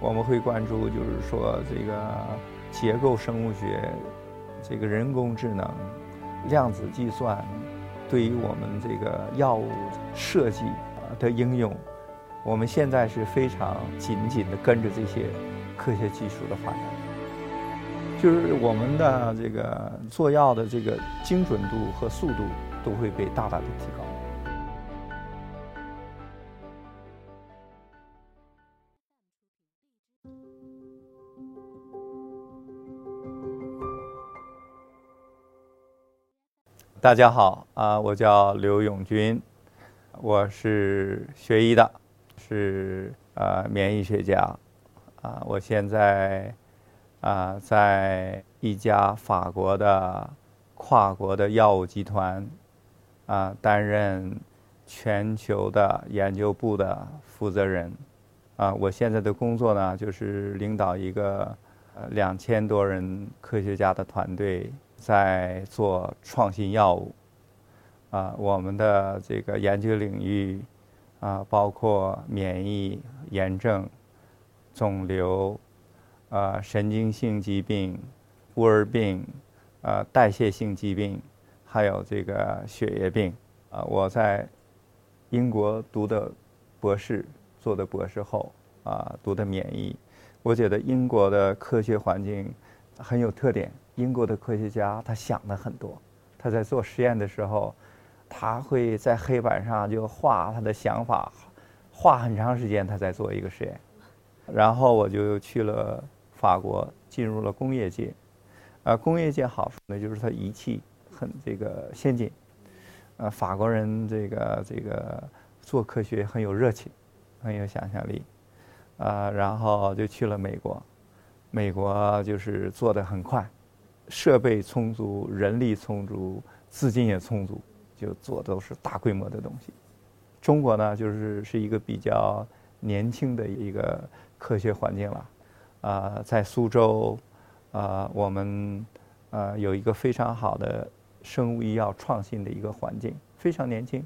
我们会关注，就是说这个结构生物学、这个人工智能、量子计算对于我们这个药物设计啊的应用，我们现在是非常紧紧的跟着这些科学技术的发展，就是我们的这个做药的这个精准度和速度都会被大大的提高。大家好啊，我叫刘永军，我是学医的，是呃免疫学家啊。我现在啊在一家法国的跨国的药物集团啊担任全球的研究部的负责人啊。我现在的工作呢，就是领导一个呃两千多人科学家的团队。在做创新药物，啊，我们的这个研究领域啊，包括免疫、炎症、肿瘤、啊神经性疾病、孤儿病、啊代谢性疾病，还有这个血液病。啊，我在英国读的博士，做的博士后，啊，读的免疫。我觉得英国的科学环境很有特点。英国的科学家他想的很多，他在做实验的时候，他会在黑板上就画他的想法，画很长时间，他在做一个实验。然后我就去了法国，进入了工业界。啊，工业界好处呢，就是它仪器很这个先进。呃，法国人这个这个做科学很有热情，很有想象力。啊，然后就去了美国，美国就是做的很快。设备充足，人力充足，资金也充足，就做都是大规模的东西。中国呢，就是是一个比较年轻的一个科学环境了。啊，在苏州，啊，我们啊有一个非常好的生物医药创新的一个环境，非常年轻。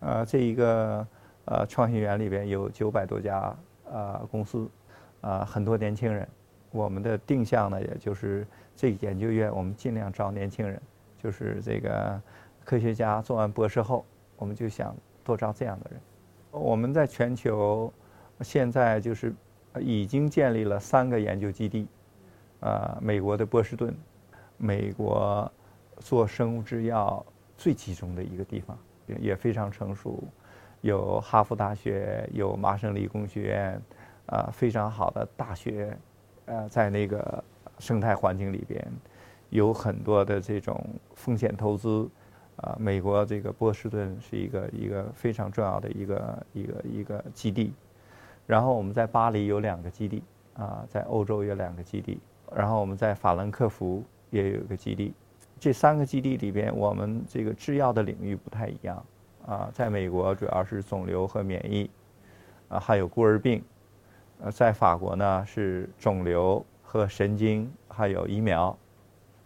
呃，这一个呃创新园里边有九百多家啊公司，啊很多年轻人。我们的定向呢，也就是这个研究院，我们尽量招年轻人，就是这个科学家做完博士后，我们就想多招这样的人。我们在全球现在就是已经建立了三个研究基地，啊，美国的波士顿，美国做生物制药最集中的一个地方，也非常成熟，有哈佛大学，有麻省理工学院，啊，非常好的大学。呃，在那个生态环境里边，有很多的这种风险投资，啊，美国这个波士顿是一个一个非常重要的一个一个一个基地，然后我们在巴黎有两个基地，啊，在欧洲有两个基地，然后我们在法兰克福也有一个基地，这三个基地里边，我们这个制药的领域不太一样，啊，在美国主要是肿瘤和免疫，啊，还有孤儿病。呃，在法国呢是肿瘤和神经，还有疫苗，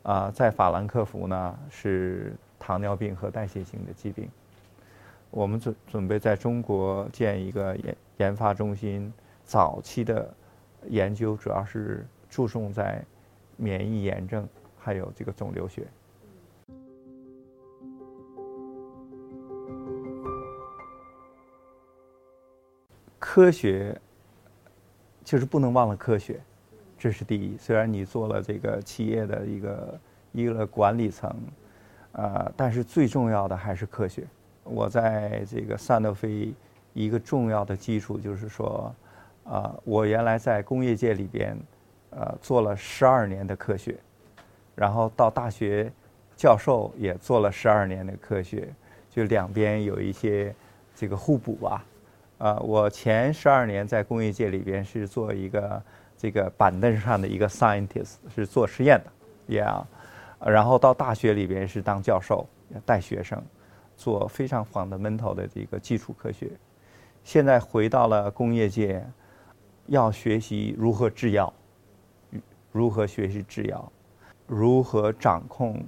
啊，在法兰克福呢是糖尿病和代谢性的疾病。我们准准备在中国建一个研研发中心，早期的研究主要是注重在免疫炎症，还有这个肿瘤学。科学。就是不能忘了科学，这是第一。虽然你做了这个企业的一个一个管理层，呃，但是最重要的还是科学。我在这个赛诺菲一个重要的基础就是说，啊，我原来在工业界里边，呃，做了十二年的科学，然后到大学教授也做了十二年的科学，就两边有一些这个互补吧。我前十二年在工业界里边是做一个这个板凳上的一个 scientist，是做实验的，yeah，然后到大学里边是当教授带学生，做非常 fundamental 的这个基础科学。现在回到了工业界，要学习如何制药，如何学习制药，如何掌控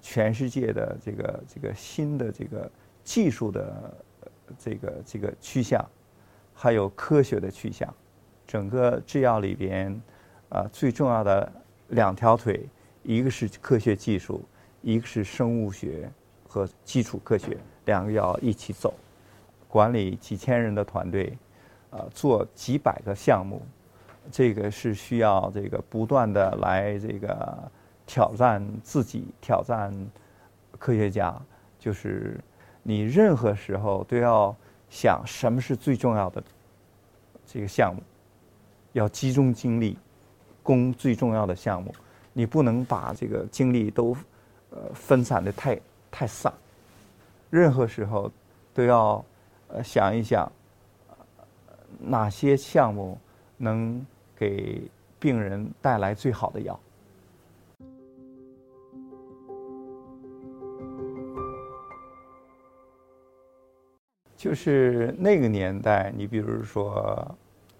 全世界的这个这个新的这个技术的。这个这个趋向，还有科学的趋向，整个制药里边，啊，最重要的两条腿，一个是科学技术，一个是生物学和基础科学，两个要一起走。管理几千人的团队，啊，做几百个项目，这个是需要这个不断的来这个挑战自己，挑战科学家，就是你任何时候都要想什么是最重要的这个项目，要集中精力攻最重要的项目，你不能把这个精力都呃分散的太太散，任何时候都要。呃，想一想，哪些项目能给病人带来最好的药？就是那个年代，你比如说，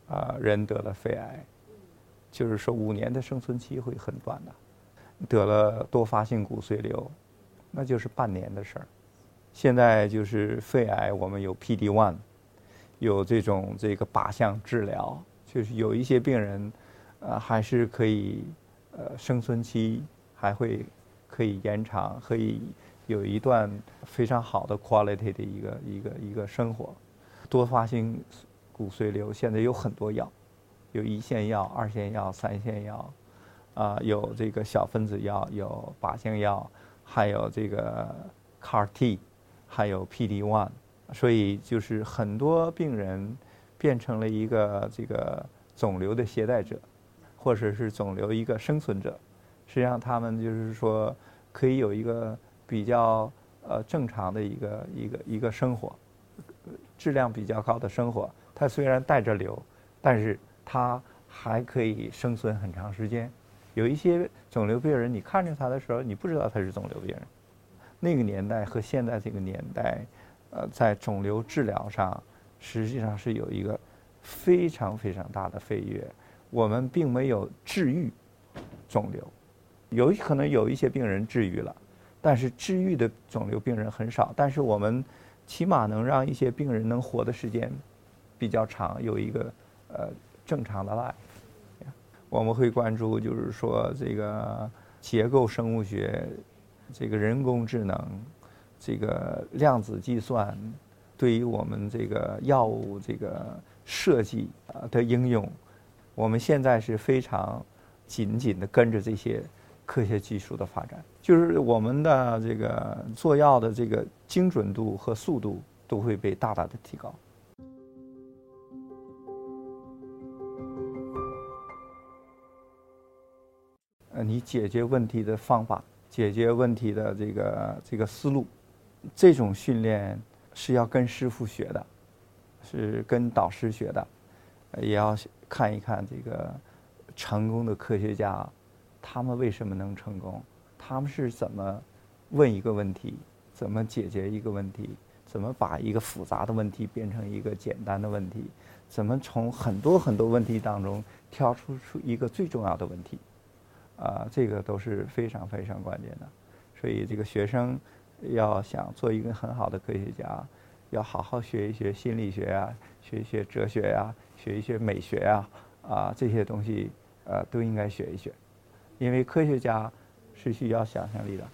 啊，人得了肺癌，就是说五年的生存期会很短的；得了多发性骨髓瘤，那就是半年的事儿。现在就是肺癌，我们有 PD one，有这种这个靶向治疗，就是有一些病人，呃，还是可以，呃，生存期还会可以延长，可以有一段非常好的 quality 的一个一个一个生活。多发性骨髓瘤现在有很多药，有一线药、二线药、三线药，啊，有这个小分子药，有靶向药，还有这个 CAR T。还有 PD one，所以就是很多病人变成了一个这个肿瘤的携带者，或者是肿瘤一个生存者。实际上，他们就是说可以有一个比较呃正常的一个一个一个生活，质量比较高的生活。它虽然带着瘤，但是它还可以生存很长时间。有一些肿瘤病人，你看着他的时候，你不知道他是肿瘤病人。那个年代和现在这个年代，呃，在肿瘤治疗上，实际上是有一个非常非常大的飞跃。我们并没有治愈肿瘤，有可能有一些病人治愈了，但是治愈的肿瘤病人很少。但是我们起码能让一些病人能活的时间比较长，有一个呃正常的 life。我们会关注，就是说这个结构生物学。这个人工智能，这个量子计算，对于我们这个药物这个设计啊的应用，我们现在是非常紧紧的跟着这些科学技术的发展，就是我们的这个做药的这个精准度和速度都会被大大的提高。呃，你解决问题的方法。解决问题的这个这个思路，这种训练是要跟师傅学的，是跟导师学的，也要看一看这个成功的科学家，他们为什么能成功？他们是怎么问一个问题，怎么解决一个问题，怎么把一个复杂的问题变成一个简单的问题，怎么从很多很多问题当中挑出出一个最重要的问题？啊，这个都是非常非常关键的，所以这个学生要想做一个很好的科学家，要好好学一学心理学啊，学一学哲学呀，学一学美学呀，啊，这些东西呃都应该学一学，因为科学家是需要想象力的。